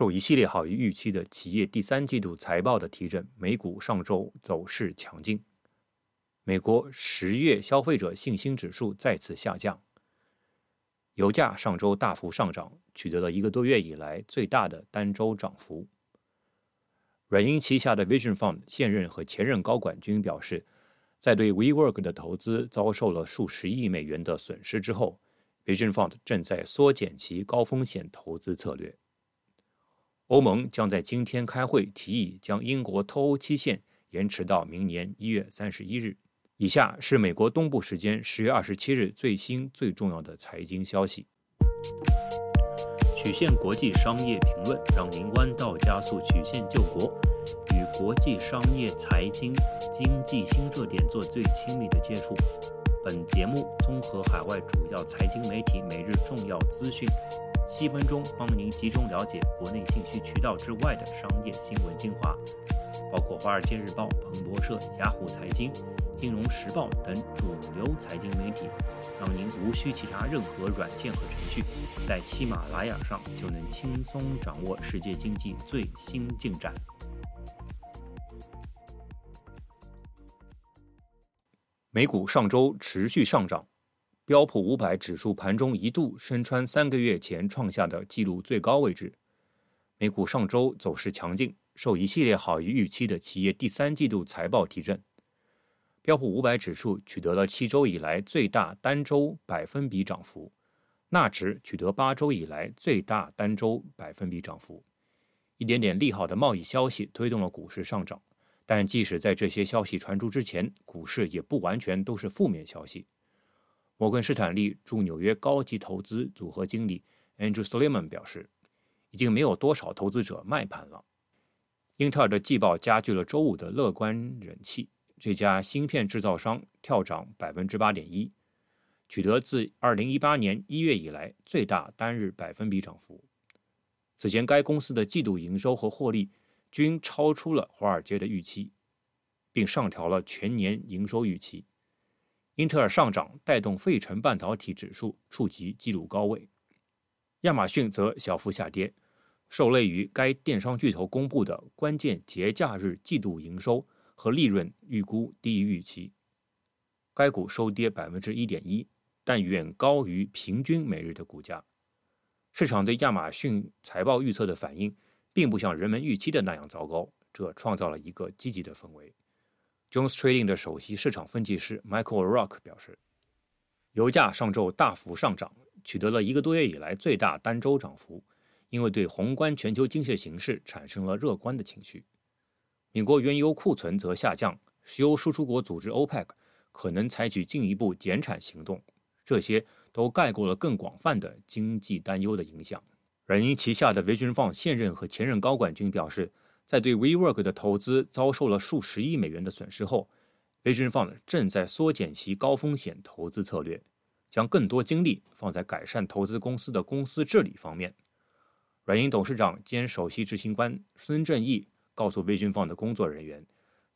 受一系列好于预期的企业第三季度财报的提振，美股上周走势强劲。美国十月消费者信心指数再次下降，油价上周大幅上涨，取得了一个多月以来最大的单周涨幅。软银旗下的 Vision Fund 现任和前任高管均表示，在对 WeWork 的投资遭受了数十亿美元的损失之后，Vision Fund 正在缩减其高风险投资策略。欧盟将在今天开会，提议将英国脱欧期限延迟到明年一月三十一日。以下是美国东部时间十月二十七日最新最重要的财经消息。曲线国际商业评论让您弯道加速曲线救国，与国际商业、财经、经济新热点做最亲密的接触。本节目综合海外主要财经媒体每日重要资讯。七分钟帮您集中了解国内信息渠道之外的商业新闻精华，包括《华尔街日报》、彭博社、雅虎财经、金融时报等主流财经媒体，让您无需其他任何软件和程序，在喜马拉雅上就能轻松掌握世界经济最新进展。美股上周持续上涨。标普五百指数盘中一度身穿三个月前创下的纪录最高位置。美股上周走势强劲，受一系列好于预期的企业第三季度财报提振。标普五百指数取得了七周以来最大单周百分比涨幅，纳指取得八周以来最大单周百分比涨幅。一点点利好的贸易消息推动了股市上涨，但即使在这些消息传出之前，股市也不完全都是负面消息。摩根士坦利驻纽约高级投资组合经理 Andrew Sliman 表示，已经没有多少投资者卖盘了。英特尔的季报加剧了周五的乐观人气，这家芯片制造商跳涨百分之八点一，取得自二零一八年一月以来最大单日百分比涨幅。此前，该公司的季度营收和获利均超出了华尔街的预期，并上调了全年营收预期。英特尔上涨带动费城半导体指数触及纪录高位，亚马逊则小幅下跌，受累于该电商巨头公布的关键节假日季度营收和利润预估低于预期。该股收跌百分之一点一，但远高于平均每日的股价。市场对亚马逊财报预测的反应，并不像人们预期的那样糟糕，这创造了一个积极的氛围。Jones Trading 的首席市场分析师 Michael Rock 表示，油价上周大幅上涨，取得了一个多月以来最大单周涨幅，因为对宏观全球经济形势产生了乐观的情绪。美国原油库存则下降，石油输出国组织 OPEC 可能采取进一步减产行动，这些都盖过了更广泛的经济担忧的影响。软银旗下的 Vision Fund 现任和前任高管均表示。在对 WeWork 的投资遭受了数十亿美元的损失后，Vision Fund 正在缩减其高风险投资策略，将更多精力放在改善投资公司的公司治理方面。软银董事长兼首席执行官孙正义告诉 Vision Fund 的工作人员，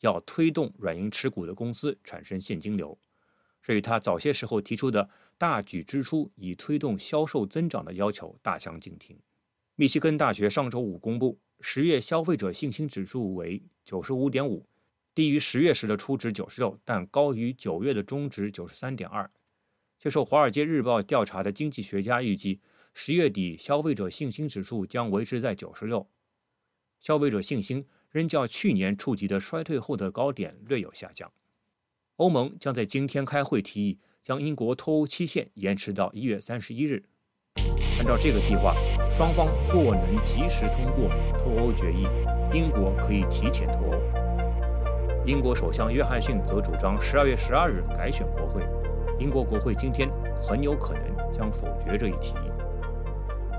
要推动软银持股的公司产生现金流，这与他早些时候提出的大举支出以推动销售增长的要求大相径庭。密西根大学上周五公布。十月消费者信心指数为九十五点五，低于十月时的初值九十六，但高于九月的中值九十三点二。接受《华尔街日报》调查的经济学家预计，十月底消费者信心指数将维持在九十六。消费者信心仍较去年触及的衰退后的高点略有下降。欧盟将在今天开会提议，将英国脱欧期限延迟到一月三十一日。按照这个计划，双方若能及时通过脱欧决议，英国可以提前脱欧。英国首相约翰逊则主张十二月十二日改选国会，英国国会今天很有可能将否决这一提议。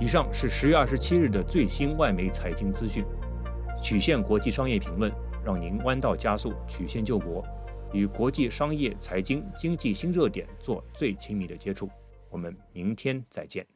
以上是十月二十七日的最新外媒财经资讯，曲线国际商业评论让您弯道加速，曲线救国，与国际商业、财经、经济新热点做最亲密的接触。我们明天再见。